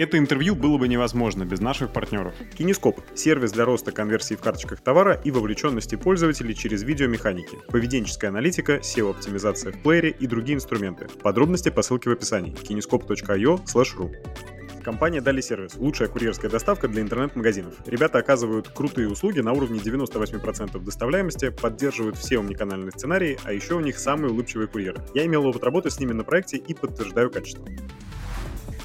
Это интервью было бы невозможно без наших партнеров. Кинескоп – сервис для роста конверсии в карточках товара и вовлеченности пользователей через видеомеханики, поведенческая аналитика, SEO-оптимизация в плеере и другие инструменты. Подробности по ссылке в описании kinescope.io ru. Компания Дали Сервис – лучшая курьерская доставка для интернет-магазинов. Ребята оказывают крутые услуги на уровне 98% доставляемости, поддерживают все умниканальные сценарии, а еще у них самые улыбчивые курьеры. Я имел опыт работы с ними на проекте и подтверждаю качество.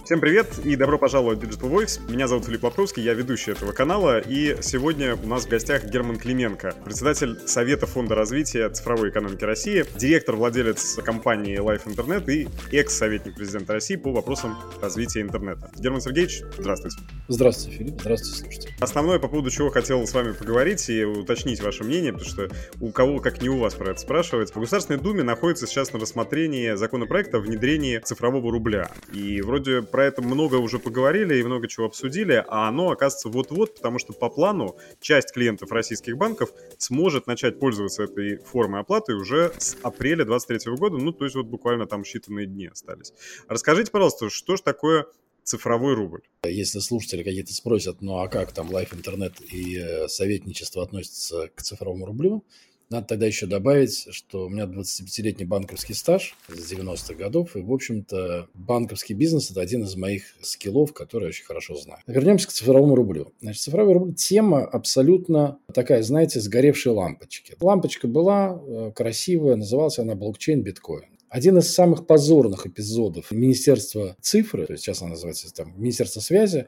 Всем привет и добро пожаловать в Digital Voice. Меня зовут Филипп Лавковский, я ведущий этого канала, и сегодня у нас в гостях Герман Клименко, председатель Совета Фонда развития цифровой экономики России, директор, владелец компании Life Internet и экс-советник президента России по вопросам развития интернета. Герман Сергеевич, здравствуйте. Здравствуйте, Филипп, здравствуйте, слушайте. Основное, по поводу чего хотел с вами поговорить и уточнить ваше мнение, потому что у кого, как не у вас, про это спрашивать. В Государственной Думе находится сейчас на рассмотрении законопроекта о внедрении цифрового рубля. И вроде про это много уже поговорили и много чего обсудили, а оно оказывается вот-вот, потому что по плану часть клиентов российских банков сможет начать пользоваться этой формой оплаты уже с апреля 2023 года, ну, то есть вот буквально там считанные дни остались. Расскажите, пожалуйста, что же такое цифровой рубль. Если слушатели какие-то спросят, ну а как там Life Интернет и э, советничество относятся к цифровому рублю, надо тогда еще добавить, что у меня 25-летний банковский стаж с 90-х годов, и, в общем-то, банковский бизнес – это один из моих скиллов, которые я очень хорошо знаю. Вернемся к цифровому рублю. Значит, цифровой рубль – тема абсолютно такая, знаете, сгоревшей лампочки. Лампочка была э, красивая, называлась она блокчейн биткоин. Один из самых позорных эпизодов Министерства цифры, то есть сейчас она называется там Министерство связи,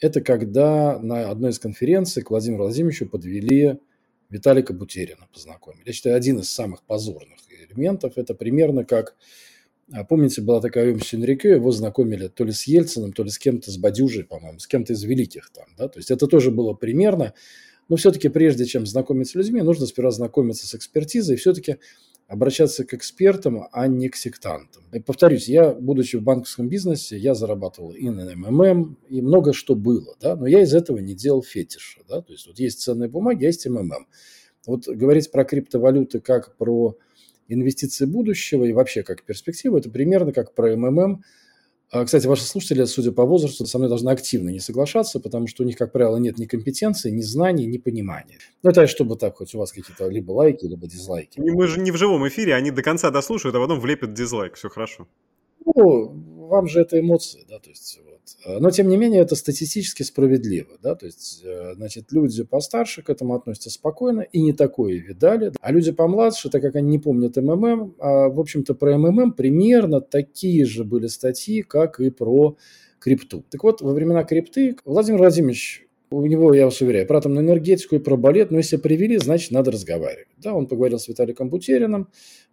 это когда на одной из конференций к Владимиру Владимировичу подвели Виталика Бутерина познакомили. Я считаю, один из самых позорных элементов. Это примерно как, а, помните, была такая Юм Сюнрике, его знакомили то ли с Ельциным, то ли с кем-то, с Бадюжей, по-моему, с кем-то из великих там. Да? То есть это тоже было примерно. Но все-таки прежде чем знакомиться с людьми, нужно сперва знакомиться с экспертизой. Все-таки обращаться к экспертам, а не к сектантам. И повторюсь, я, будучи в банковском бизнесе, я зарабатывал и на МММ, и много что было, да, но я из этого не делал фетиша, да, то есть вот есть ценные бумаги, есть МММ. Вот говорить про криптовалюты как про инвестиции будущего и вообще как перспективу, это примерно как про МММ – кстати, ваши слушатели, судя по возрасту, со мной должны активно не соглашаться, потому что у них, как правило, нет ни компетенции, ни знаний, ни понимания. Ну, это чтобы так, хоть у вас какие-то либо лайки, либо дизлайки. Мы же не в живом эфире, они до конца дослушают, а потом влепят дизлайк, все хорошо. Ну, вам же это эмоции, да, то есть Э, но, тем не менее, это статистически справедливо. Да? То есть, э, значит, люди постарше к этому относятся спокойно и не такое видали. А люди помладше, так как они не помнят МММ, а, в общем-то, про МММ примерно такие же были статьи, как и про крипту. Так вот, во времена крипты Владимир Владимирович у него, я вас уверяю, про атомную энергетику и про балет, но если привели, значит, надо разговаривать. Да, он поговорил с Виталиком Бутериным,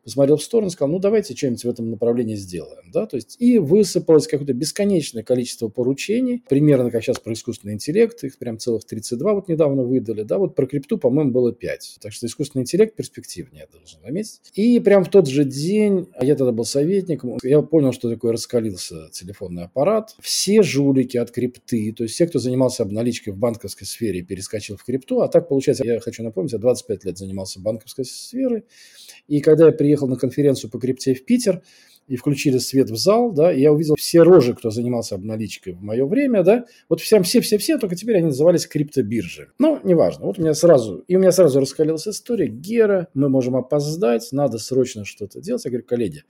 посмотрел в сторону, сказал, ну, давайте что-нибудь в этом направлении сделаем. Да, то есть, и высыпалось какое-то бесконечное количество поручений, примерно как сейчас про искусственный интеллект, их прям целых 32 вот недавно выдали, да, вот про крипту, по-моему, было 5. Так что искусственный интеллект перспективнее, должен заметить. И прям в тот же день, а я тогда был советником, я понял, что такое раскалился телефонный аппарат. Все жулики от крипты, то есть все, кто занимался обналичкой в банковской сфере перескочил в крипту. А так получается, я хочу напомнить, я 25 лет занимался банковской сферой. И когда я приехал на конференцию по крипте в Питер, и включили свет в зал, да, и я увидел все рожи, кто занимался обналичкой в мое время, да, вот всем все-все-все, только теперь они назывались криптобиржи. Ну, неважно, вот у меня сразу, и у меня сразу раскалилась история, Гера, мы можем опоздать, надо срочно что-то делать. Я говорю, коллеги,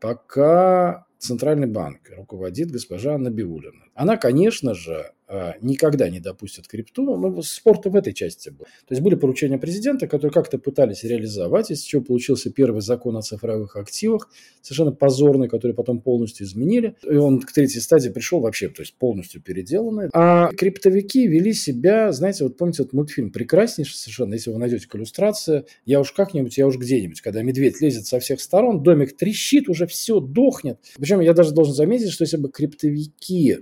пока Центральный банк руководит госпожа Набиулина. Она, конечно же, никогда не допустят крипту. Ну, спорта в этой части был. То есть были поручения президента, которые как-то пытались реализовать, из чего получился первый закон о цифровых активах, совершенно позорный, который потом полностью изменили. И он к третьей стадии пришел вообще, то есть полностью переделанный. А криптовики вели себя, знаете, вот помните этот мультфильм прекраснейший совершенно, если вы найдете к иллюстрации, я уж как-нибудь, я уж где-нибудь, когда медведь лезет со всех сторон, домик трещит, уже все дохнет. Причем я даже должен заметить, что если бы криптовики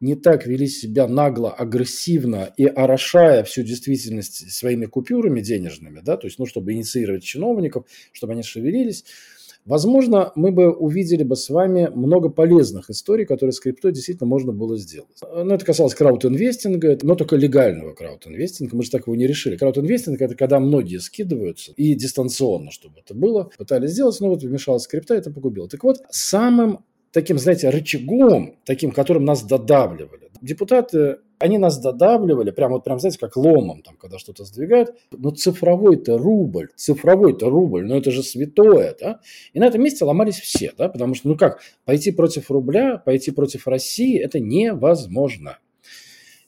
не так вели себя нагло, агрессивно и орошая всю действительность своими купюрами денежными, да, то есть, ну, чтобы инициировать чиновников, чтобы они шевелились, возможно, мы бы увидели бы с вами много полезных историй, которые с криптой действительно можно было сделать. Но это касалось краудинвестинга, но только легального краудинвестинга. Мы же так его не решили. Краудинвестинг – это когда многие скидываются и дистанционно, чтобы это было. Пытались сделать, но вот вмешалась крипта, это погубило. Так вот, самым таким, знаете, рычагом, таким, которым нас додавливали. Депутаты, они нас додавливали, прям вот, прям, знаете, как ломом, там, когда что-то сдвигают. Но цифровой-то рубль, цифровой-то рубль, ну это же святое, да? И на этом месте ломались все, да, потому что, ну как, пойти против рубля, пойти против России, это невозможно.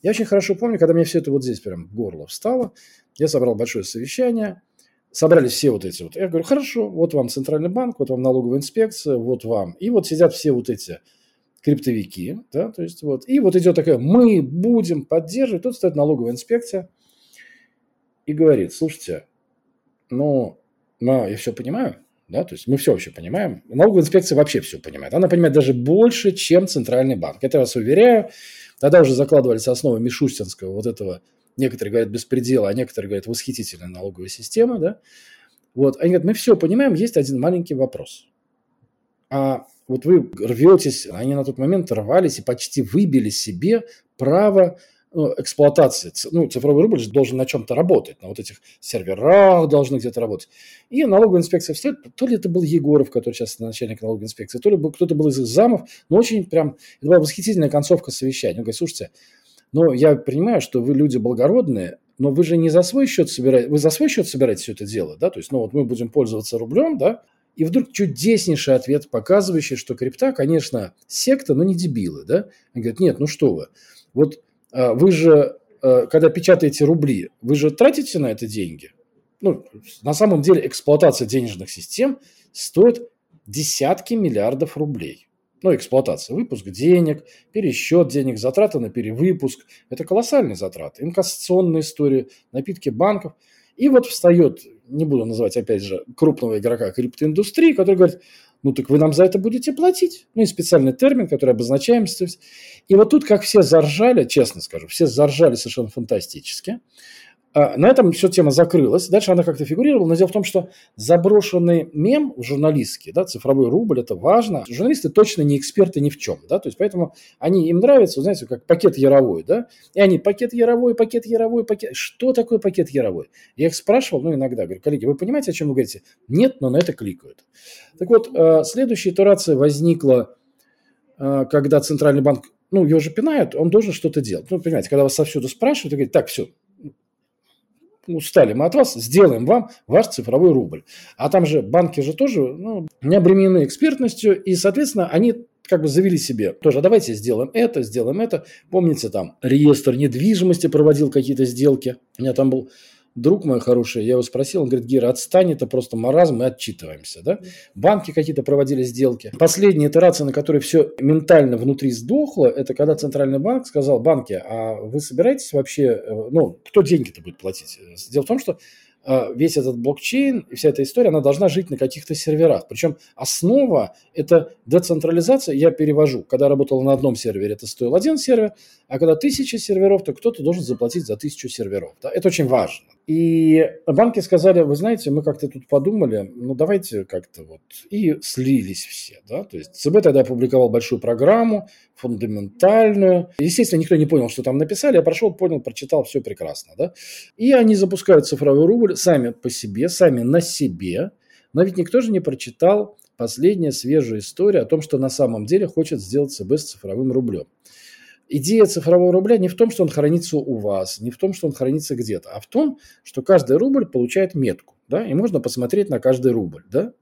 Я очень хорошо помню, когда мне все это вот здесь прям в горло встало, я собрал большое совещание, собрались все вот эти вот. Я говорю, хорошо, вот вам Центральный банк, вот вам налоговая инспекция, вот вам. И вот сидят все вот эти криптовики, да, то есть вот. И вот идет такая, мы будем поддерживать. Тут стоит налоговая инспекция и говорит, слушайте, ну, ну я все понимаю, да, то есть мы все вообще понимаем. Налоговая инспекция вообще все понимает. Она понимает даже больше, чем Центральный банк. Это я вас уверяю. Тогда уже закладывались основы Мишустинского вот этого Некоторые говорят беспредела, а некоторые говорят восхитительная налоговая система, да. Вот, они говорят, мы все понимаем, есть один маленький вопрос. А вот вы рветесь, они на тот момент рвались и почти выбили себе право ну, эксплуатации. Ну, цифровой рубль же должен на чем-то работать, на вот этих серверах должны где-то работать. И налоговая инспекция встает, то ли это был Егоров, который сейчас начальник налоговой инспекции, то ли кто-то был из их замов, но очень прям, это была восхитительная концовка совещания. Он говорит, слушайте, но я понимаю, что вы люди благородные, но вы же не за свой счет собираете, вы за свой счет собираете все это дело, да, то есть, ну вот мы будем пользоваться рублем, да, и вдруг чудеснейший ответ, показывающий, что крипта, конечно, секта, но не дебилы, да. Они говорят, нет, ну что вы, вот а, вы же, а, когда печатаете рубли, вы же тратите на это деньги. Ну, на самом деле эксплуатация денежных систем стоит десятки миллиардов рублей ну, эксплуатация, выпуск денег, пересчет денег, затраты на перевыпуск. Это колоссальные затраты. Инкассационные истории, напитки банков. И вот встает, не буду называть, опять же, крупного игрока криптоиндустрии, который говорит, ну так вы нам за это будете платить. Ну и специальный термин, который обозначаем. И вот тут, как все заржали, честно скажу, все заржали совершенно фантастически. А, на этом все тема закрылась. Дальше она как-то фигурировала. Но дело в том, что заброшенный мем журналистский, да, цифровой рубль, это важно. Журналисты точно не эксперты ни в чем. Да, то есть поэтому они, им нравится, знаете, как пакет яровой. Да, и они пакет яровой, пакет яровой, пакет. Что такое пакет яровой? Я их спрашивал, ну иногда, говорю, коллеги, вы понимаете, о чем вы говорите? Нет, но на это кликают. Так вот, а, следующая итерация возникла, а, когда Центральный банк ну, его же пинают, он должен что-то делать. Ну, понимаете, когда вас совсюду спрашивают, и говорят, так, все, устали мы от вас, сделаем вам ваш цифровой рубль. А там же банки же тоже ну, не обременены экспертностью, и, соответственно, они как бы завели себе тоже, а давайте сделаем это, сделаем это. Помните, там реестр недвижимости проводил какие-то сделки. У меня там был друг мой хороший, я его спросил, он говорит, Гера, отстань, это просто маразм, мы отчитываемся. Да? Банки какие-то проводили сделки. Последняя итерация, на которой все ментально внутри сдохло, это когда Центральный банк сказал, банки, а вы собираетесь вообще, э, ну, кто деньги-то будет платить? Дело в том, что весь этот блокчейн и вся эта история, она должна жить на каких-то серверах. Причем основа – это децентрализация, я перевожу. Когда работал на одном сервере, это стоил один сервер, а когда тысяча серверов, то кто-то должен заплатить за тысячу серверов. Да? Это очень важно. И банки сказали, вы знаете, мы как-то тут подумали, ну давайте как-то вот, и слились все, да, то есть ЦБ тогда опубликовал большую программу, фундаментальную. Естественно, никто не понял, что там написали, я прошел, понял, прочитал, все прекрасно, да. И они запускают цифровой рубль сами по себе, сами на себе, но ведь никто же не прочитал последняя свежая история о том, что на самом деле хочет сделать ЦБ с цифровым рублем идея цифрового рубля не в том, что он хранится у вас, не в том, что он хранится где-то, а в том, что каждый рубль получает метку, да, и можно посмотреть на каждый рубль, да.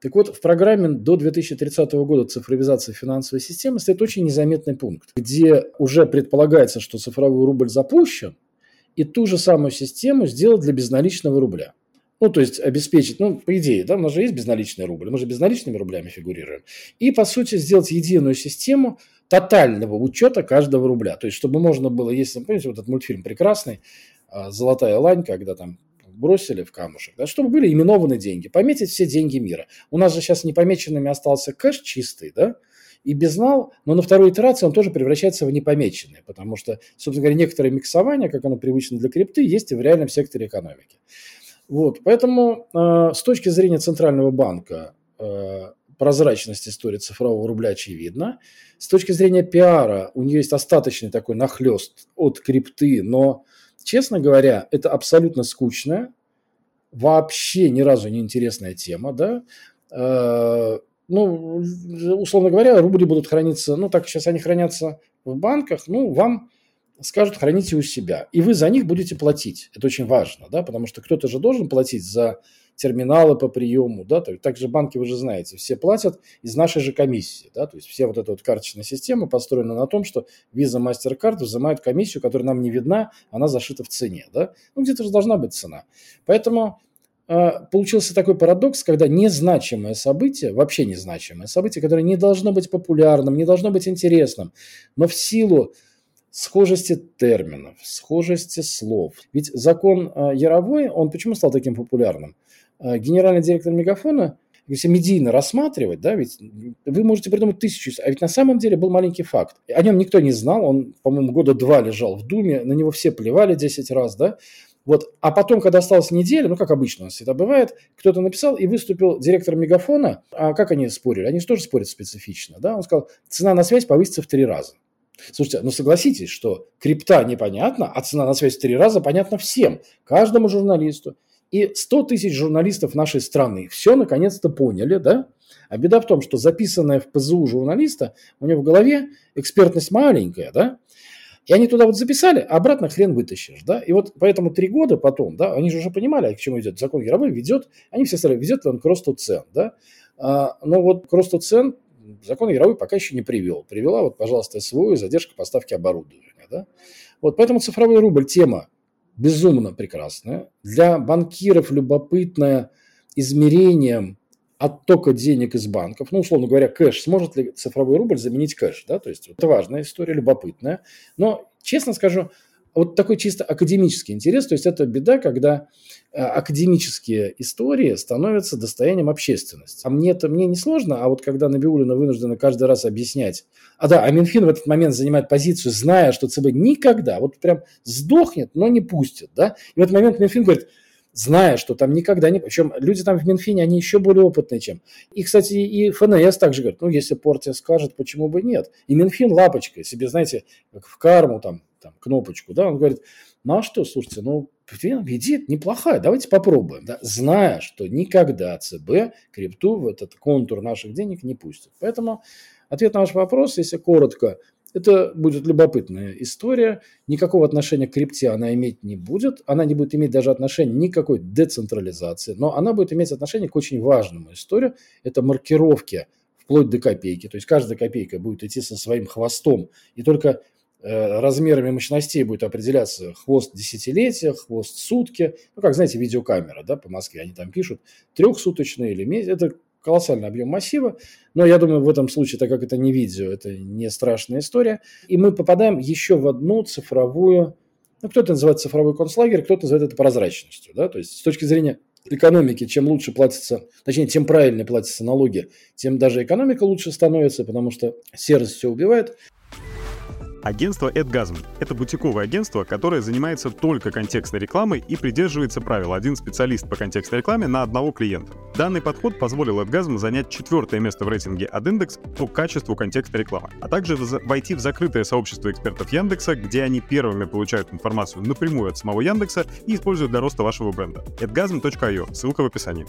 Так вот, в программе до 2030 года цифровизации финансовой системы стоит очень незаметный пункт, где уже предполагается, что цифровой рубль запущен, и ту же самую систему сделать для безналичного рубля. Ну, то есть обеспечить, ну, по идее, да, у нас же есть безналичный рубль, мы же безналичными рублями фигурируем. И, по сути, сделать единую систему тотального учета каждого рубля. То есть, чтобы можно было, если, помните, вот этот мультфильм прекрасный, а, «Золотая лань», когда там бросили в камушек, да, чтобы были именованы деньги, пометить все деньги мира. У нас же сейчас непомеченными остался кэш чистый, да, и безнал, но на второй итерации он тоже превращается в непомеченный, потому что, собственно говоря, некоторое миксование, как оно привычно для крипты, есть и в реальном секторе экономики. Вот, поэтому э, с точки зрения Центрального банка э, прозрачность истории цифрового рубля очевидна. С точки зрения пиара у нее есть остаточный такой нахлест от крипты, но, честно говоря, это абсолютно скучная, вообще ни разу не интересная тема, да, э, ну, условно говоря, рубли будут храниться, ну, так сейчас они хранятся в банках, ну, вам скажут, храните у себя. И вы за них будете платить. Это очень важно, да, потому что кто-то же должен платить за терминалы по приему, да, также банки, вы же знаете, все платят из нашей же комиссии, да, то есть вся вот эта вот карточная система построена на том, что Visa, MasterCard взимают комиссию, которая нам не видна, она зашита в цене, да, ну где-то же должна быть цена. Поэтому получился такой парадокс, когда незначимое событие, вообще незначимое событие, которое не должно быть популярным, не должно быть интересным, но в силу схожести терминов, схожести слов. Ведь закон э, Яровой, он почему стал таким популярным? Э, генеральный директор Мегафона, если медийно рассматривать, да, ведь вы можете придумать тысячу, а ведь на самом деле был маленький факт. О нем никто не знал, он, по-моему, года два лежал в Думе, на него все плевали 10 раз, да, вот. А потом, когда осталась неделя, ну, как обычно у нас всегда бывает, кто-то написал и выступил директор Мегафона. А как они спорили? Они тоже спорят специфично. Да? Он сказал, цена на связь повысится в три раза. Слушайте, ну согласитесь, что крипта непонятна, а цена на связь в три раза понятна всем, каждому журналисту. И 100 тысяч журналистов нашей страны все наконец-то поняли, да? А беда в том, что записанная в ПЗУ журналиста, у него в голове экспертность маленькая, да? И они туда вот записали, а обратно хрен вытащишь, да? И вот поэтому три года потом, да, они же уже понимали, к чему идет. Закон Яровой ведет, они все сказали, ведет он к росту цен, да? А, но вот к росту цен закон Яровой пока еще не привел. Привела вот, пожалуйста, СВО и задержка поставки оборудования, да? Вот поэтому цифровой рубль тема безумно прекрасная. Для банкиров любопытная измерением оттока денег из банков. Ну, условно говоря, кэш. Сможет ли цифровой рубль заменить кэш? Да? То есть это важная история, любопытная. Но, честно скажу, вот такой чисто академический интерес, то есть это беда, когда э, академические истории становятся достоянием общественности. А мне это мне не сложно, а вот когда Набиулина вынуждена каждый раз объяснять, а да, а Минфин в этот момент занимает позицию, зная, что ЦБ никогда, вот прям сдохнет, но не пустит, да, и в этот момент Минфин говорит, зная, что там никогда не... Причем люди там в Минфине, они еще более опытные, чем... И, кстати, и ФНС также говорит, ну, если Портия скажет, почему бы нет? И Минфин лапочкой себе, знаете, как в карму там там, кнопочку, да, он говорит, ну а что, слушайте, ну, идея неплохая, давайте попробуем, да, зная, что никогда ЦБ крипту в этот контур наших денег не пустит. Поэтому ответ на ваш вопрос, если коротко, это будет любопытная история. Никакого отношения к крипте она иметь не будет. Она не будет иметь даже отношения никакой децентрализации. Но она будет иметь отношение к очень важному историю. Это маркировки вплоть до копейки. То есть каждая копейка будет идти со своим хвостом. И только Э, размерами мощностей будет определяться хвост десятилетия, хвост сутки. Ну, как, знаете, видеокамера, да, по Москве. Они там пишут трехсуточные или месяц. Это колоссальный объем массива. Но я думаю, в этом случае, так как это не видео, это не страшная история. И мы попадаем еще в одну цифровую, ну, кто-то называет цифровой концлагерь, кто-то называет это прозрачностью. Да? То есть с точки зрения экономики, чем лучше платится, точнее, тем правильнее платятся налоги, тем даже экономика лучше становится, потому что серость все убивает. Агентство AdGasm — это бутиковое агентство, которое занимается только контекстной рекламой и придерживается правила «один специалист по контекстной рекламе на одного клиента». Данный подход позволил AdGasm занять четвертое место в рейтинге AdIndex по качеству контекстной рекламы, а также войти в закрытое сообщество экспертов Яндекса, где они первыми получают информацию напрямую от самого Яндекса и используют для роста вашего бренда. adgasm.io, ссылка в описании.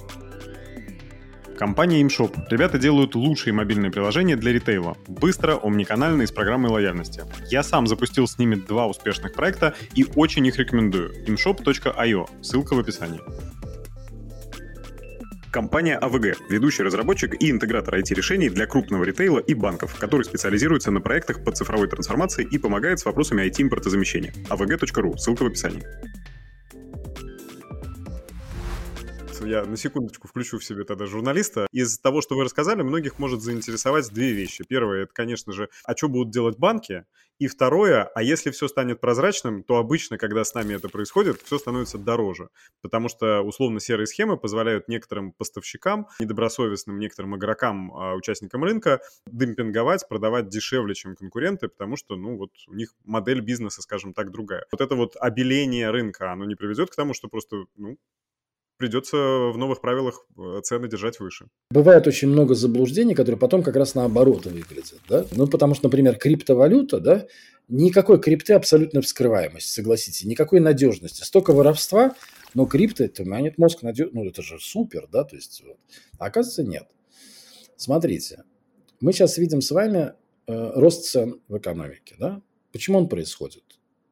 Компания ImShop. Ребята делают лучшие мобильные приложения для ритейла. Быстро, омниканально и с программой лояльности. Я сам запустил с ними два успешных проекта и очень их рекомендую. imshop.io. Ссылка в описании. Компания AVG – ведущий разработчик и интегратор IT-решений для крупного ритейла и банков, который специализируется на проектах по цифровой трансформации и помогает с вопросами IT-импортозамещения. avg.ru, ссылка в описании. Я на секундочку включу в себе тогда журналиста. Из того, что вы рассказали, многих может заинтересовать две вещи. Первое, это, конечно же, а что будут делать банки? И второе, а если все станет прозрачным, то обычно, когда с нами это происходит, все становится дороже. Потому что условно-серые схемы позволяют некоторым поставщикам, недобросовестным некоторым игрокам, а, участникам рынка демпинговать, продавать дешевле, чем конкуренты, потому что, ну, вот у них модель бизнеса, скажем так, другая. Вот это вот обеление рынка, оно не приведет к тому, что просто, ну, придется в новых правилах э, цены держать выше. Бывает очень много заблуждений, которые потом как раз наоборот выглядят. Да? Ну, потому что, например, криптовалюта, да, никакой крипты абсолютной вскрываемости, согласитесь, никакой надежности. Столько воровства, но крипто, это манит мозг надежно, ну, это же супер, да, то есть, вот. а оказывается, нет. Смотрите, мы сейчас видим с вами э, рост цен в экономике, да? Почему он происходит?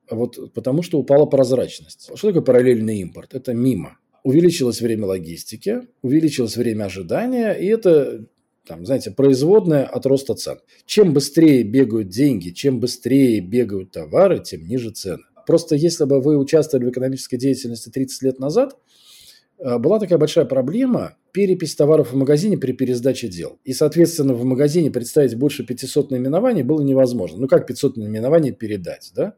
Вот потому что упала прозрачность. Что такое параллельный импорт? Это мимо. Увеличилось время логистики, увеличилось время ожидания, и это там, знаете, производная от роста цен. Чем быстрее бегают деньги, чем быстрее бегают товары, тем ниже цены. Просто если бы вы участвовали в экономической деятельности 30 лет назад, э, была такая большая проблема перепись товаров в магазине при пересдаче дел. И, соответственно, в магазине представить больше 500 наименований было невозможно. Ну, как 500 наименований передать, да?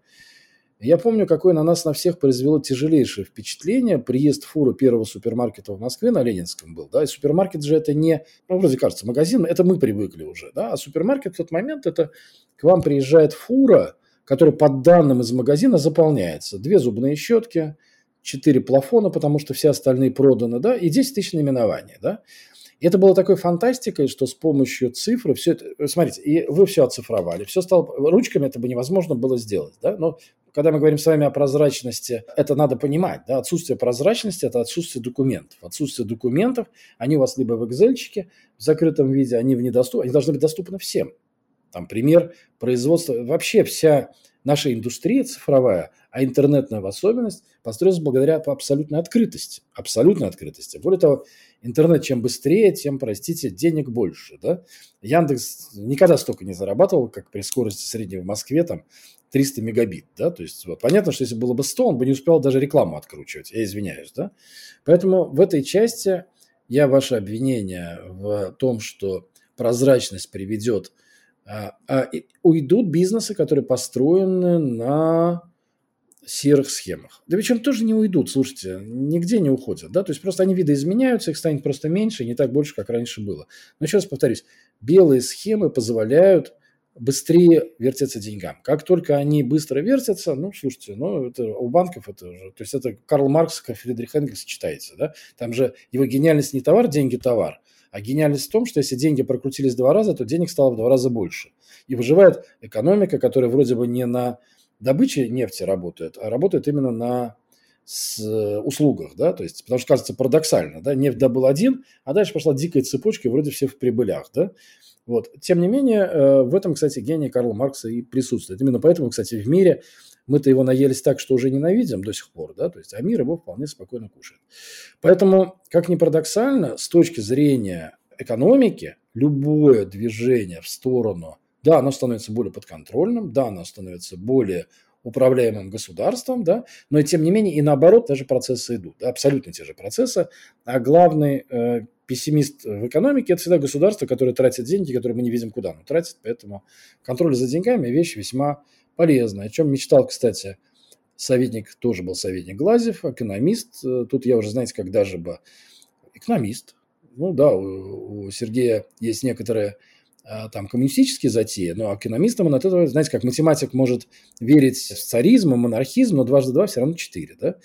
Я помню, какое на нас на всех произвело тяжелейшее впечатление приезд фуры первого супермаркета в Москве на Ленинском был. Да? И супермаркет же это не, ну, вроде кажется, магазин, это мы привыкли уже. Да? А супермаркет в тот момент это к вам приезжает фура, которая по данным из магазина заполняется. Две зубные щетки, четыре плафона, потому что все остальные проданы, да, и 10 тысяч наименований, да. Это было такой фантастикой, что с помощью цифры все это... Смотрите, и вы все оцифровали, все стало... Ручками это бы невозможно было сделать, да, но когда мы говорим с вами о прозрачности, это надо понимать, да, отсутствие прозрачности – это отсутствие документов. Отсутствие документов, они у вас либо в Excel, в закрытом виде, они в недоступны, они должны быть доступны всем. Там пример производства, вообще вся наша индустрия цифровая, а интернетная в особенность, построилась благодаря абсолютной открытости. Абсолютной открытости. Более того, интернет чем быстрее, тем, простите, денег больше. Да? Яндекс никогда столько не зарабатывал, как при скорости средней в Москве, там 300 мегабит. Да? То есть вот, понятно, что если было бы 100, он бы не успел даже рекламу откручивать. Я извиняюсь. Да? Поэтому в этой части я ваше обвинение в том, что прозрачность приведет а, а, уйдут бизнесы, которые построены на серых схемах. Да причем тоже не уйдут, слушайте, нигде не уходят, да, то есть просто они видоизменяются, их станет просто меньше, не так больше, как раньше было. Но еще раз повторюсь, белые схемы позволяют быстрее вертеться деньгам. Как только они быстро вертятся, ну, слушайте, ну, это у банков это уже, то есть это Карл Маркс, как Фридрих Энгельс читается, да, там же его гениальность не товар, деньги товар, а гениальность в том, что если деньги прокрутились два раза, то денег стало в два раза больше. И выживает экономика, которая вроде бы не на добыче нефти работает, а работает именно на с услугах, да, то есть, потому что кажется парадоксально, да, нефть добыл один, а дальше пошла дикая цепочка, вроде все в прибылях, да, вот. Тем не менее, э, в этом, кстати, гений Карла Маркса и присутствует. Именно поэтому, кстати, в мире мы-то его наелись так, что уже ненавидим до сих пор, да, то есть, а мир его вполне спокойно кушает. Поэтому, как ни парадоксально, с точки зрения экономики, любое движение в сторону, да, оно становится более подконтрольным, да, оно становится более управляемым государством, да, но и тем не менее и наоборот даже процессы идут, да, абсолютно те же процессы, а главный э, пессимист в экономике – это всегда государство, которое тратит деньги, которые мы не видим, куда оно тратит, поэтому контроль за деньгами – вещь весьма полезная, о чем мечтал, кстати, советник, тоже был советник Глазев, экономист, э, тут я уже, знаете, когда же бы, экономист, ну да, у, у Сергея есть некоторые там коммунистические затеи, но экономистам он от этого, знаете, как математик может верить в царизм, в монархизм, но дважды два все равно четыре, да?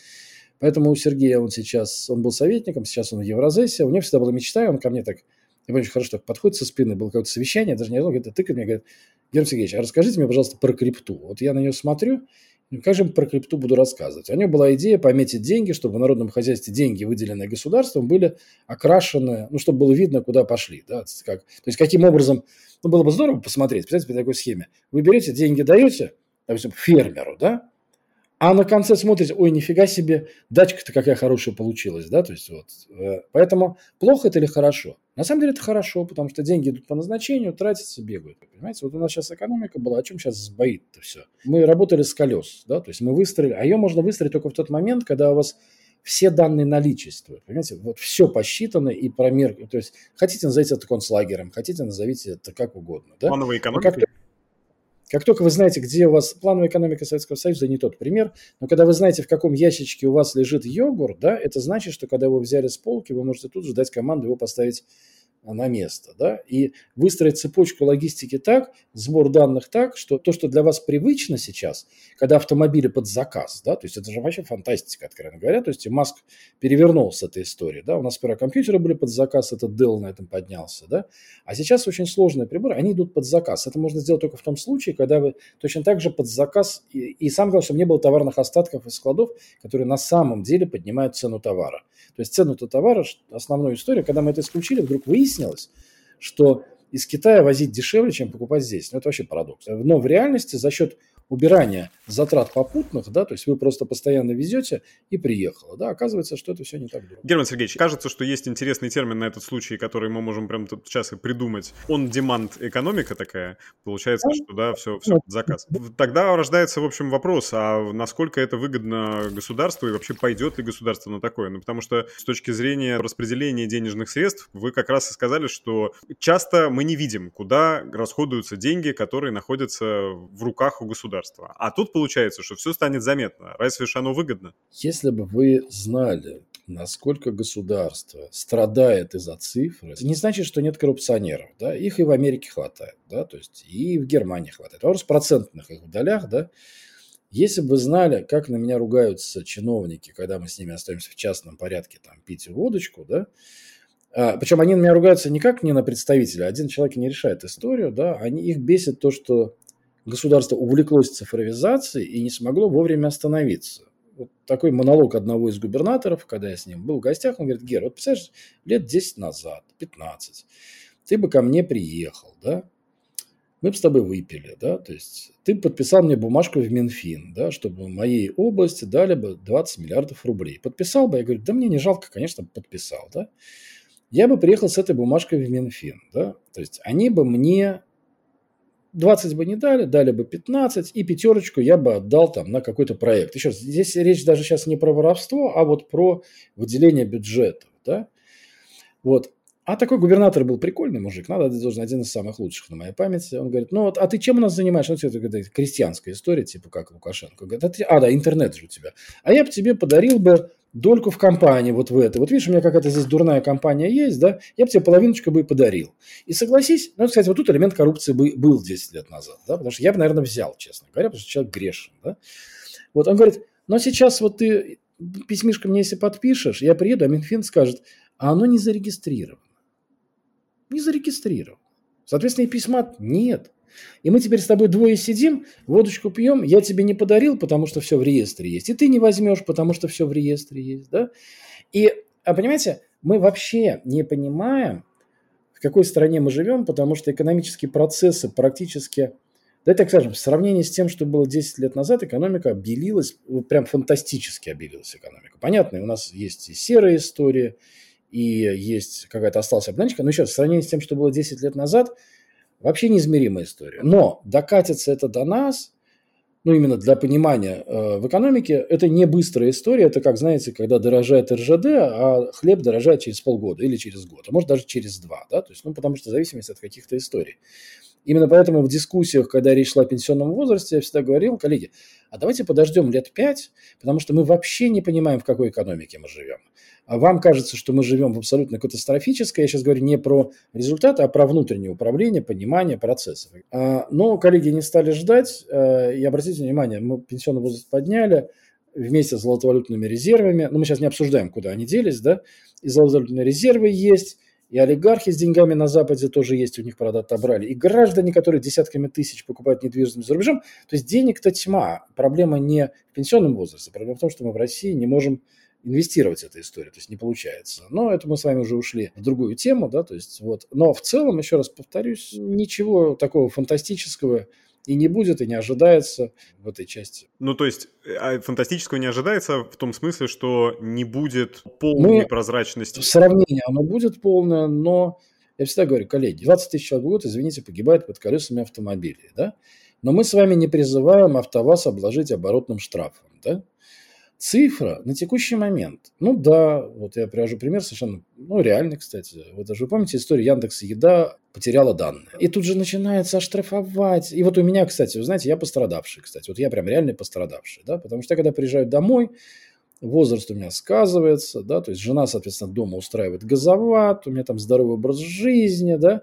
Поэтому у Сергея он сейчас, он был советником, сейчас он в Евразесе, у него всегда была мечта, и он ко мне так, я помню, хорошо так подходит со спины, было какое-то совещание, даже не одно, говорит, тыкает мне, говорит, Герман Сергеевич, а расскажите мне, пожалуйста, про крипту. Вот я на нее смотрю, как же про крипту буду рассказывать? У него была идея пометить деньги, чтобы в народном хозяйстве деньги, выделенные государством, были окрашены, ну, чтобы было видно, куда пошли. Да? Как, то есть, каким образом, ну, было бы здорово посмотреть, представьте, по такой схеме. Вы берете, деньги даете, допустим, фермеру, да, а на конце смотрите, ой, нифига себе, дачка-то какая хорошая получилась, да, то есть вот. Э, поэтому плохо это или хорошо? На самом деле это хорошо, потому что деньги идут по назначению, тратятся, бегают, понимаете? Вот у нас сейчас экономика была, о чем сейчас сбоит-то все? Мы работали с колес, да, то есть мы выстроили, а ее можно выстроить только в тот момент, когда у вас все данные наличествуют, понимаете? Вот все посчитано и промер, то есть хотите назовите это концлагерем, хотите назовите это как угодно, да? Плановая экономика. Как только вы знаете, где у вас плановая экономика Советского Союза, не тот пример, но когда вы знаете, в каком ящичке у вас лежит йогурт, да, это значит, что когда вы взяли с полки, вы можете тут же дать команду его поставить на место, да, и выстроить цепочку логистики так, сбор данных так, что то, что для вас привычно сейчас, когда автомобили под заказ, да, то есть это же вообще фантастика, откровенно говоря, то есть и Маск перевернул с этой истории, да, у нас сперва компьютеры были под заказ, этот Dell на этом поднялся, да, а сейчас очень сложные приборы, они идут под заказ, это можно сделать только в том случае, когда вы точно так же под заказ, и, и сам главное, чтобы не было товарных остатков из складов, которые на самом деле поднимают цену товара. То есть цену-то товара, основную историю, когда мы это исключили, вдруг выяснилось, что из Китая возить дешевле, чем покупать здесь. Ну, это вообще парадокс. Но в реальности за счет убирания затрат попутных, да, то есть вы просто постоянно везете и приехало, да, оказывается, что это все не так дорого. Герман Сергеевич, кажется, что есть интересный термин на этот случай, который мы можем прямо тут сейчас и придумать. Он-деманд экономика такая, получается, что, да, все, все под заказ. Тогда рождается, в общем, вопрос, а насколько это выгодно государству и вообще пойдет ли государство на такое? Ну, потому что с точки зрения распределения денежных средств, вы как раз и сказали, что часто мы не видим, куда расходуются деньги, которые находятся в руках у государства государства. А тут получается, что все станет заметно. Разве же оно выгодно? Если бы вы знали, насколько государство страдает из-за цифр, это не значит, что нет коррупционеров. Да? Их и в Америке хватает, да? то есть и в Германии хватает. Вопрос в процентных их долях, да, если бы вы знали, как на меня ругаются чиновники, когда мы с ними остаемся в частном порядке там пить водочку, да, а, причем они на меня ругаются не как не на представителя, один человек не решает историю, да, они, их бесит то, что государство увлеклось цифровизацией и не смогло вовремя остановиться. Вот такой монолог одного из губернаторов, когда я с ним был в гостях, он говорит, Гер, вот представляешь, лет 10 назад, 15, ты бы ко мне приехал, да, мы бы с тобой выпили, да, то есть ты подписал мне бумажку в Минфин, да, чтобы моей области дали бы 20 миллиардов рублей. Подписал бы, я говорю, да мне не жалко, конечно, подписал, да. Я бы приехал с этой бумажкой в Минфин, да, то есть они бы мне 20 бы не дали, дали бы 15, и пятерочку я бы отдал там на какой-то проект. Еще раз, здесь речь даже сейчас не про воровство, а вот про выделение бюджетов. Да? Вот. А такой губернатор был прикольный мужик, надо должен один из самых лучших на моей памяти. Он говорит, ну вот, а ты чем у нас занимаешься? Ну, это говорит, крестьянская история, типа как Лукашенко. Говорит, а, ты, а да, интернет же у тебя. А я бы тебе подарил бы дольку в компании вот в этой. Вот видишь, у меня какая-то здесь дурная компания есть, да, я бы тебе половиночку бы и подарил. И согласись, ну, кстати, вот тут элемент коррупции бы был 10 лет назад, да, потому что я бы, наверное, взял, честно говоря, потому что человек грешен, да. Вот он говорит, но сейчас вот ты письмишко мне если подпишешь, я приеду, а Минфин скажет, а оно не зарегистрировано. Не зарегистрировано. Соответственно, и письма нет. И мы теперь с тобой двое сидим, водочку пьем, я тебе не подарил, потому что все в реестре есть. И ты не возьмешь, потому что все в реестре есть. Да? И, а понимаете, мы вообще не понимаем, в какой стране мы живем, потому что экономические процессы практически, да так скажем, в сравнении с тем, что было 10 лет назад, экономика обелилась, прям фантастически обелилась экономика. Понятно, у нас есть и серая история, и есть какая-то осталась обналичка, но еще в сравнении с тем, что было 10 лет назад – Вообще неизмеримая история. Но докатится это до нас, ну, именно для понимания э, в экономике, это не быстрая история. Это, как знаете, когда дорожает РЖД, а хлеб дорожает через полгода или через год, а может даже через два. Да? То есть, ну, потому что зависимость от каких-то историй. Именно поэтому в дискуссиях, когда речь шла о пенсионном возрасте, я всегда говорил, коллеги, а давайте подождем лет пять, потому что мы вообще не понимаем, в какой экономике мы живем. А вам кажется, что мы живем в абсолютно катастрофической, я сейчас говорю не про результаты, а про внутреннее управление, понимание процессов. А, но коллеги не стали ждать, э, и обратите внимание, мы пенсионный возраст подняли, вместе с золотовалютными резервами, но ну, мы сейчас не обсуждаем, куда они делись, да, и золотовалютные резервы есть, и олигархи с деньгами на Западе тоже есть, у них, правда, отобрали. И граждане, которые десятками тысяч покупают недвижимость за рубежом. То есть денег-то тьма. Проблема не в пенсионном возрасте. Проблема в том, что мы в России не можем инвестировать в эту историю, то есть не получается. Но это мы с вами уже ушли в другую тему, да, то есть вот. Но в целом, еще раз повторюсь, ничего такого фантастического и не будет, и не ожидается в этой части. Ну, то есть а фантастического не ожидается в том смысле, что не будет полной Мы, прозрачности? Сравнение оно будет полное, но я всегда говорю, коллеги, 20 тысяч человек в год, извините, погибает под колесами автомобилей, да? Но мы с вами не призываем АвтоВАЗ обложить оборотным штрафом, да? Цифра на текущий момент. Ну да, вот я привожу пример совершенно, ну реальный, кстати. Вот даже вы помните историю Яндекс Еда потеряла данные. И тут же начинается оштрафовать. И вот у меня, кстати, вы знаете, я пострадавший, кстати. Вот я прям реальный пострадавший, да, потому что я когда приезжаю домой, возраст у меня сказывается, да, то есть жена, соответственно, дома устраивает газоват, у меня там здоровый образ жизни, да,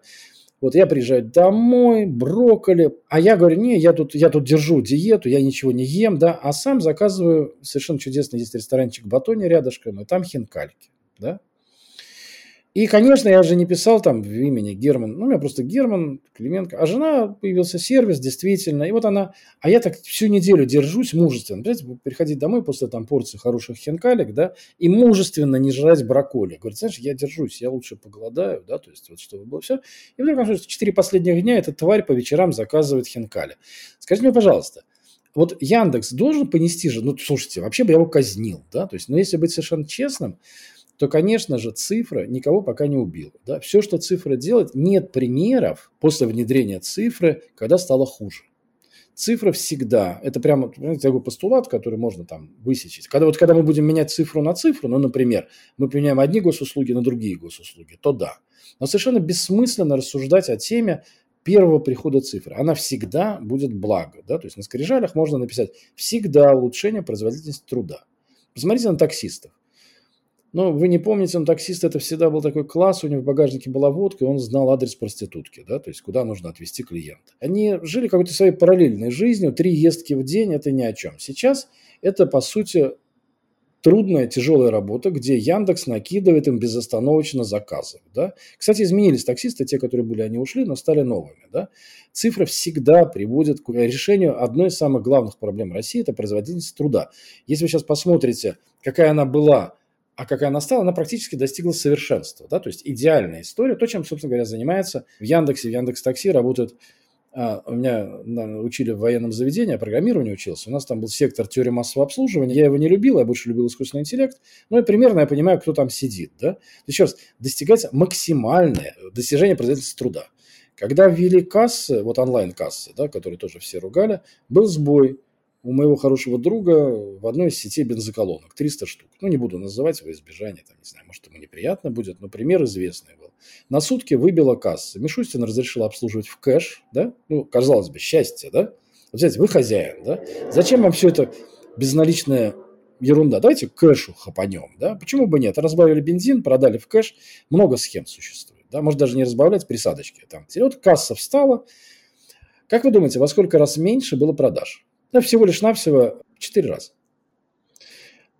вот я приезжаю домой, брокколи, а я говорю, не, я тут, я тут держу диету, я ничего не ем, да, а сам заказываю совершенно чудесный здесь ресторанчик Батоне рядышком, и там хинкальки, да. И, конечно, я же не писал там в имени Герман, ну, у меня просто Герман, Клименко, а жена, появился сервис, действительно, и вот она, а я так всю неделю держусь мужественно, понимаете, приходить домой после там порции хороших хинкалек, да, и мужественно не жрать брокколи. Говорит, знаешь, я держусь, я лучше поголодаю, да, то есть вот чтобы было все. И вдруг оказывается, четыре последних дня эта тварь по вечерам заказывает хинкали. Скажите мне, пожалуйста, вот Яндекс должен понести же, ну, слушайте, вообще бы я его казнил, да, то есть, но если быть совершенно честным, то, конечно же, цифра никого пока не убила. Да? Все, что цифра делает, нет примеров после внедрения цифры, когда стало хуже. Цифра всегда, это прямо знаете, такой постулат, который можно там высечить. Когда, вот, когда мы будем менять цифру на цифру, ну, например, мы поменяем одни госуслуги на другие госуслуги, то да. Но совершенно бессмысленно рассуждать о теме первого прихода цифры. Она всегда будет благо. Да? То есть на скрижалях можно написать «всегда улучшение производительности труда». Посмотрите на таксистов. Но вы не помните, он таксист, это всегда был такой класс, у него в багажнике была водка, и он знал адрес проститутки, да, то есть куда нужно отвезти клиента. Они жили какой-то своей параллельной жизнью, три ездки в день – это ни о чем. Сейчас это, по сути, трудная, тяжелая работа, где Яндекс накидывает им безостановочно заказы. Да? Кстати, изменились таксисты, те, которые были, они ушли, но стали новыми. Да? Цифра всегда приводит к решению одной из самых главных проблем России – это производительность труда. Если вы сейчас посмотрите, какая она была а какая она стала, она практически достигла совершенства. Да? То есть идеальная история, то, чем, собственно говоря, занимается в Яндексе, в Яндекс Такси работают а, у меня учили в военном заведении, я программированию учился. У нас там был сектор теории массового обслуживания. Я его не любил, я больше любил искусственный интеллект. Но и примерно я понимаю, кто там сидит. Да? Еще раз, достигать максимальное достижение производительности труда. Когда ввели кассы, вот онлайн-кассы, да, которые тоже все ругали, был сбой у моего хорошего друга в одной из сетей бензоколонок. 300 штук. Ну, не буду называть во избежание, там, не знаю, может, ему неприятно будет, но пример известный был. На сутки выбила касса. Мишустин разрешил обслуживать в кэш, да? Ну, казалось бы, счастье, да? Вот знаете, вы хозяин, да? Зачем вам все это безналичная ерунда? Давайте кэшу хапанем, да? Почему бы нет? Разбавили бензин, продали в кэш. Много схем существует, да? Может, даже не разбавлять присадочки. Там. И вот касса встала. Как вы думаете, во сколько раз меньше было продаж? Да, всего лишь навсего 4 раза.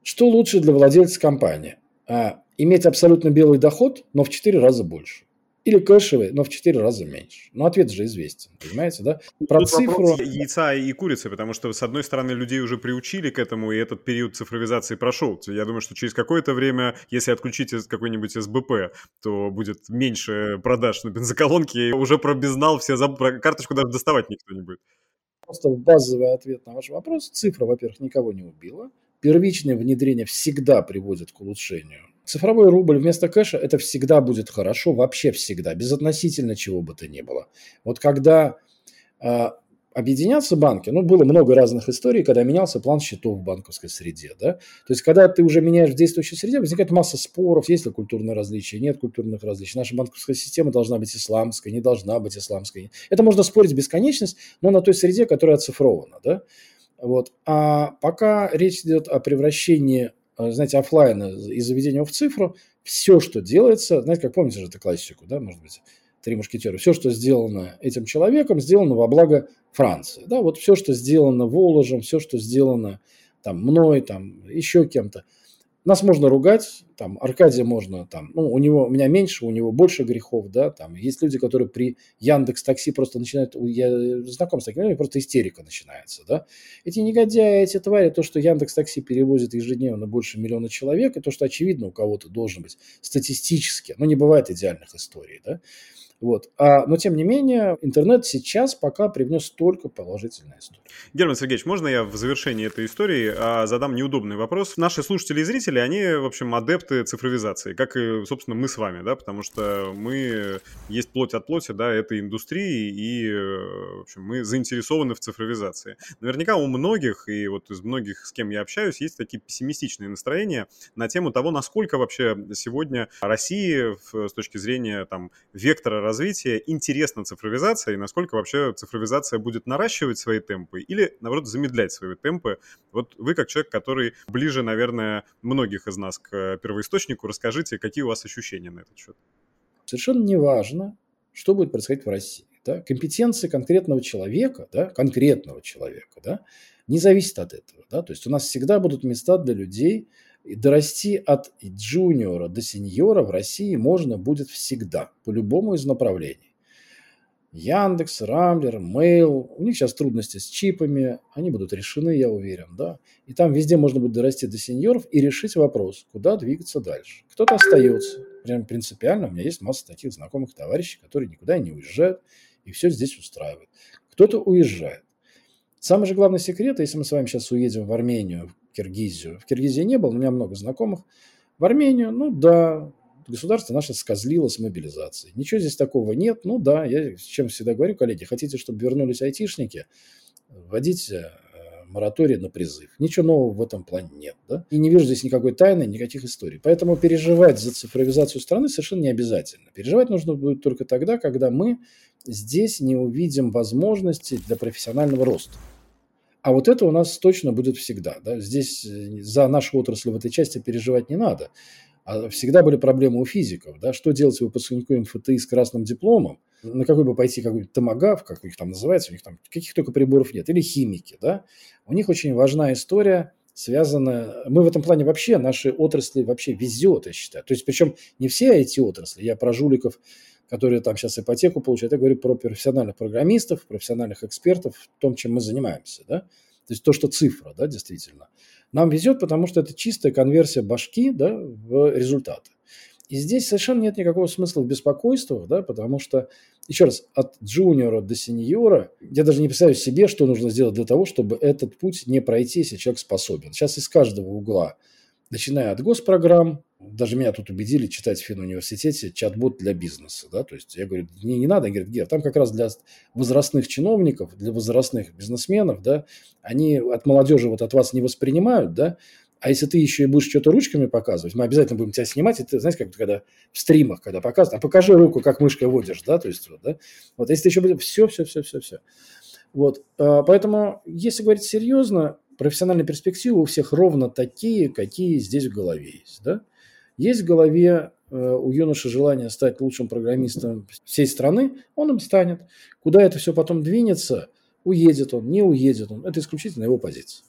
Что лучше для владельца компании? А, иметь абсолютно белый доход, но в 4 раза больше. Или кэшевый, но в 4 раза меньше. Но ответ же известен, понимаете, да? Про Тут цифру... яйца и курицы, потому что, с одной стороны, людей уже приучили к этому, и этот период цифровизации прошел. Я думаю, что через какое-то время, если отключить какой-нибудь СБП, то будет меньше продаж на бензоколонке, и уже про безнал все заб... про карточку даже доставать никто не будет. Просто базовый ответ на ваш вопрос. Цифра, во-первых, никого не убила. Первичное внедрение всегда приводит к улучшению. Цифровой рубль вместо кэша – это всегда будет хорошо, вообще всегда, безотносительно чего бы то ни было. Вот когда а, объединятся банки, ну, было много разных историй, когда менялся план счетов в банковской среде, да, то есть, когда ты уже меняешь в действующей среде, возникает масса споров, есть ли культурные различия, нет культурных различий, наша банковская система должна быть исламской, не должна быть исламской, это можно спорить бесконечность, но на той среде, которая оцифрована, да, вот, а пока речь идет о превращении, э, знаете, офлайна из заведения в цифру, все, что делается, знаете, как помните же эту классику, да, может быть, «Три мушкетера», все, что сделано этим человеком, сделано во благо Франции. Да, вот все, что сделано Воложем, все, что сделано там, мной, там, еще кем-то. Нас можно ругать, там, Аркадия можно, там, ну, у него, у меня меньше, у него больше грехов, да, там, есть люди, которые при Яндекс Такси просто начинают, я знаком с такими людьми, просто истерика начинается, да. Эти негодяи, эти твари, то, что Яндекс Такси перевозит ежедневно больше миллиона человек, и то, что очевидно у кого-то должен быть статистически, но не бывает идеальных историй, да, вот. А, но, тем не менее, интернет сейчас пока привнес только положительные истории. Герман Сергеевич, можно я в завершении этой истории а, задам неудобный вопрос? Наши слушатели и зрители, они, в общем, адепты цифровизации, как и, собственно, мы с вами, да, потому что мы есть плоть от плоти, да, этой индустрии, и, в общем, мы заинтересованы в цифровизации. Наверняка у многих, и вот из многих, с кем я общаюсь, есть такие пессимистичные настроения на тему того, насколько вообще сегодня России с точки зрения там вектора развития интересна цифровизация и насколько вообще цифровизация будет наращивать свои темпы или, наоборот, замедлять свои темпы. Вот вы, как человек, который ближе, наверное, многих из нас к первоисточнику, расскажите, какие у вас ощущения на этот счет? Совершенно не важно, что будет происходить в России. Да? Компетенции конкретного человека, да, конкретного человека, да, не зависит от этого. Да? То есть у нас всегда будут места для людей, И дорасти от джуниора до сеньора в России можно будет всегда, по любому из направлений. Яндекс, Рамблер, Mail, у них сейчас трудности с чипами, они будут решены, я уверен, да. И там везде можно будет дорасти до сеньоров и решить вопрос, куда двигаться дальше. Кто-то остается, прям принципиально, у меня есть масса таких знакомых товарищей, которые никуда не уезжают, и все здесь устраивает. Кто-то уезжает. Самый же главный секрет, если мы с вами сейчас уедем в Армению, Киргизию, в Киргизии не был, у меня много знакомых, в Армению, ну да, государство наше скозлило с мобилизацией. Ничего здесь такого нет. Ну да, я чем всегда говорю, коллеги, хотите, чтобы вернулись айтишники, вводите э, мораторий на призыв. Ничего нового в этом плане нет. Да? И не вижу здесь никакой тайны, никаких историй. Поэтому переживать за цифровизацию страны совершенно не обязательно. Переживать нужно будет только тогда, когда мы здесь не увидим возможности для профессионального роста. А вот это у нас точно будет всегда. Да? Здесь э, за нашу отрасль в этой части переживать не надо. А всегда были проблемы у физиков. Да? Что делать выпускнику МФТИ с красным дипломом? На какой бы пойти какой-то томогав, как у них там называется, у них там каких только приборов нет. Или химики. Да? У них очень важна история, связанная... Мы в этом плане вообще, нашей отрасли вообще везет, я считаю. То есть, причем не все эти отрасли. Я про жуликов, которые там сейчас ипотеку получают. Я говорю про профессиональных программистов, профессиональных экспертов в том, чем мы занимаемся. Да? То есть то, что цифра, да, действительно. Нам везет, потому что это чистая конверсия башки да, в результаты. И здесь совершенно нет никакого смысла в беспокойствах, да, потому что, еще раз, от джуниора до сеньора, я даже не представляю себе, что нужно сделать для того, чтобы этот путь не пройти, если человек способен. Сейчас из каждого угла начиная от госпрограмм, даже меня тут убедили читать в финуниверситете чат-бот для бизнеса. Да? То есть я говорю, не, не надо, говорит, Гер, там как раз для возрастных чиновников, для возрастных бизнесменов, да, они от молодежи вот от вас не воспринимают, да, а если ты еще и будешь что-то ручками показывать, мы обязательно будем тебя снимать, и ты, знаете, как когда в стримах, когда показывают, а покажи руку, как мышкой водишь, да, то есть, вот, да, вот если ты еще будешь, все, все, все, все, все. Вот, а, поэтому, если говорить серьезно, профессиональные перспективы у всех ровно такие, какие здесь в голове есть. Да? Есть в голове э, у юноши желание стать лучшим программистом всей страны, он им станет. Куда это все потом двинется, уедет он, не уедет он, это исключительно его позиция.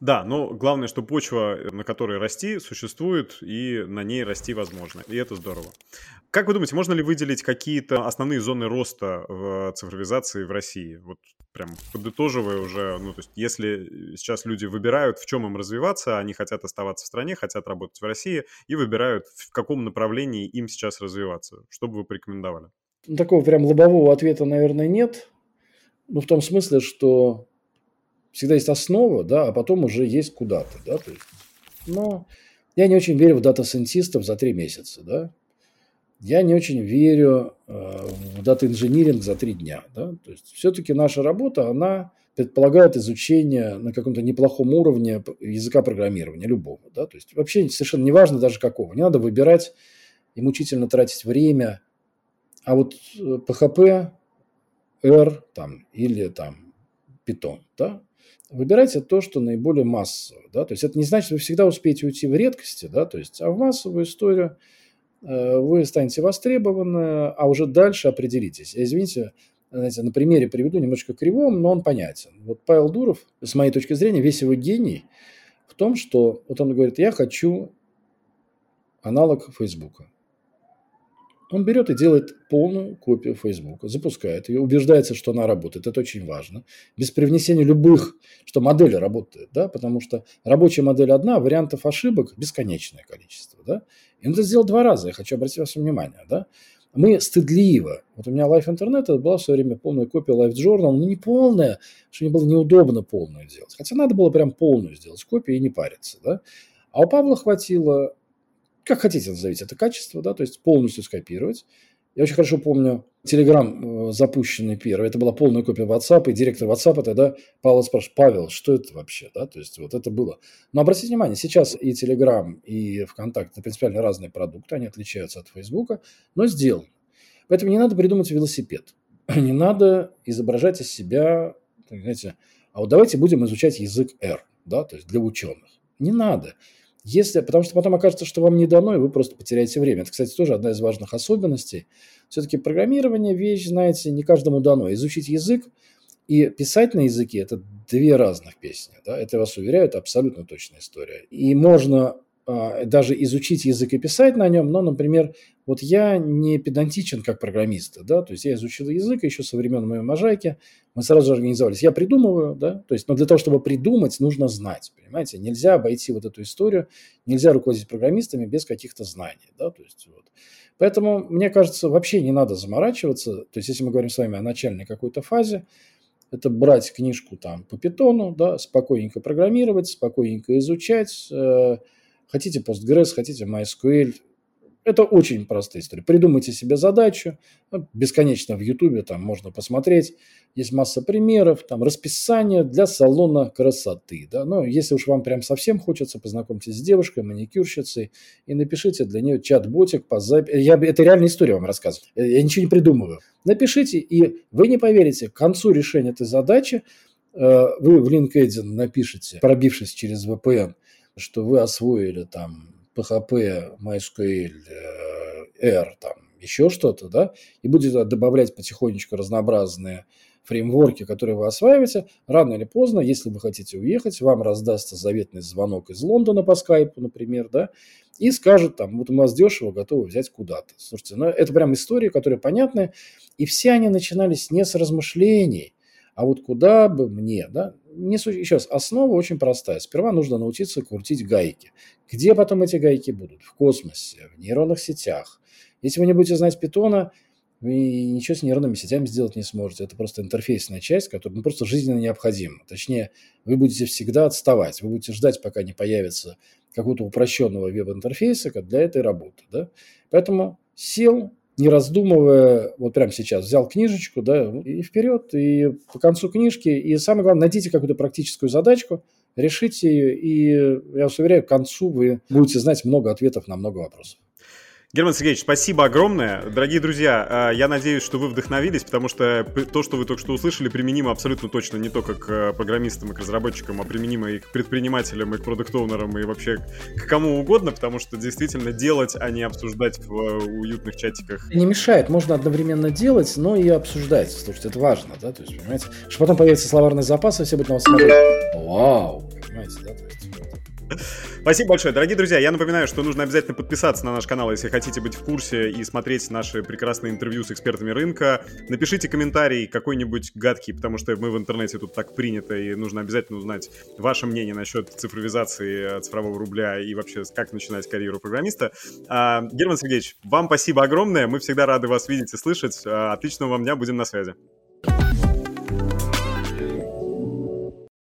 Да, но главное, что почва, на которой расти, существует, и на ней расти возможно. И это здорово. Как вы думаете, можно ли выделить какие-то основные зоны роста в цифровизации в России? Вот прям подытоживая уже, ну, то есть если сейчас люди выбирают, в чем им развиваться, они хотят оставаться в стране, хотят работать в России, и выбирают, в каком направлении им сейчас развиваться. Что бы вы порекомендовали? Такого прям лобового ответа, наверное, нет. Ну, в том смысле, что всегда есть основа, да, а потом уже есть куда-то, да, то есть, но я не очень верю в data scientist ов за три месяца, да, я не очень верю э, в data engineering за три дня, да, то есть все-таки наша работа, она предполагает изучение на каком-то неплохом уровне языка программирования любого, да, то есть вообще совершенно не важно даже какого, не надо выбирать и мучительно тратить время, а вот PHP, э, R там или там Python, да, выбирайте то, что наиболее массово. Да? То есть это не значит, что вы всегда успеете уйти в редкости, да? то есть, а в массовую историю э, вы станете востребованы, а уже дальше определитесь. Извините, знаете, на примере приведу немножко кривом, но он понятен. Вот Павел Дуров, с моей точки зрения, весь его гений в том, что вот он говорит, я хочу аналог Фейсбука. Он берет и делает полную копию Facebook, запускает ее, убеждается, что она работает. Это очень важно. Без привнесения любых, что модель работает, да, потому что рабочая модель одна, вариантов ошибок бесконечное количество, да. И он это сделал два раза, я хочу обратить ваше внимание, да. Мы стыдливо, вот у меня Life Internet это была в свое время полная копия Life Journal, но не полная, что мне было неудобно полную делать. Хотя надо было прям полную сделать копию и не париться, да. А у Павла хватило как хотите назовите это качество, да, то есть полностью скопировать. Я очень хорошо помню Телеграм э, запущенный первый. Это была полная копия WhatsApp, и директор WhatsApp тогда Павел спрашивает, Павел, что это вообще, да, то есть вот это было. Но обратите внимание, сейчас и Telegram, и ВКонтакте это принципиально разные продукты, они отличаются от Фейсбука, но сделаны. Поэтому не надо придумать велосипед. Не надо изображать из себя, знаете, а вот давайте будем изучать язык R, да, то есть для ученых. Не надо. Если, потому что потом окажется, что вам не дано, и вы просто потеряете время. Это, кстати, тоже одна из важных особенностей. Все-таки программирование – вещь, знаете, не каждому дано. Изучить язык и писать на языке – это две разных песни. Да? Это, я вас уверяю, это абсолютно точная история. И можно даже изучить язык и писать на нем, но, например, вот я не педантичен как программист, да, то есть я изучил язык еще со времен моей можайки, мы сразу же организовались. Я придумываю, да, то есть, но для того, чтобы придумать, нужно знать, понимаете, нельзя обойти вот эту историю, нельзя руководить программистами без каких-то знаний, да, то есть вот. Поэтому, мне кажется, вообще не надо заморачиваться, то есть если мы говорим с вами о начальной какой-то фазе, это брать книжку там по питону, да, спокойненько программировать, спокойненько изучать, э, хотите Postgres, хотите MySQL, это очень простая история. Придумайте себе задачу, ну, бесконечно в Ютубе там можно посмотреть, есть масса примеров, там расписание для салона красоты. Да? Но если уж вам прям совсем хочется, познакомьтесь с девушкой, маникюрщицей и напишите для нее чат-ботик по записи. Я, это реальная история вам рассказываю, я ничего не придумываю. Напишите, и вы не поверите, к концу решения этой задачи э, вы в LinkedIn напишите, пробившись через VPN, что вы освоили там PHP, MySQL, R, там, еще что-то, да, и будете добавлять потихонечку разнообразные фреймворки, которые вы осваиваете, рано или поздно, если вы хотите уехать, вам раздастся заветный звонок из Лондона по скайпу, например, да, и скажут там, вот у нас дешево, готовы взять куда-то. Слушайте, ну это прям истории, которые понятны, и все они начинались не с размышлений, а вот куда бы мне, да, не суть, еще основа очень простая. Сперва нужно научиться крутить гайки. Где потом эти гайки будут? В космосе, в нейронных сетях. Если вы не будете знать питона, вы ничего с нейронными сетями сделать не сможете. Это просто интерфейсная часть, которая ну, просто жизненно необходима. Точнее, вы будете всегда отставать. Вы будете ждать, пока не появится какого-то упрощенного веб-интерфейса для этой работы. Да? Поэтому сел, не раздумывая, вот прямо сейчас взял книжечку, да, и вперед, и по концу книжки, и самое главное, найдите какую-то практическую задачку, решите ее, и я вас уверяю, к концу вы будете знать много ответов на много вопросов. Герман Сергеевич, спасибо огромное. Дорогие друзья, а, я надеюсь, что вы вдохновились, потому что то, что вы только что услышали, применимо абсолютно точно не только к э, программистам и к разработчикам, а применимо и к предпринимателям, и к продукт-оунерам, и вообще к кому угодно, потому что действительно делать, а не обсуждать в э, уютных чатиках. Не мешает, можно одновременно делать, но и обсуждать. Слушайте, это важно, да, то есть, понимаете, что потом появится словарный запас, и все будут на вас смотреть. Вау, понимаете, да, то есть, Спасибо большое. Дорогие друзья, я напоминаю, что нужно обязательно подписаться на наш канал, если хотите быть в курсе и смотреть наши прекрасные интервью с экспертами рынка. Напишите комментарий какой-нибудь гадкий, потому что мы в интернете тут так принято, и нужно обязательно узнать ваше мнение насчет цифровизации цифрового рубля и вообще как начинать карьеру программиста. А, Герман Сергеевич, вам спасибо огромное. Мы всегда рады вас видеть и слышать. А, отличного вам дня, будем на связи.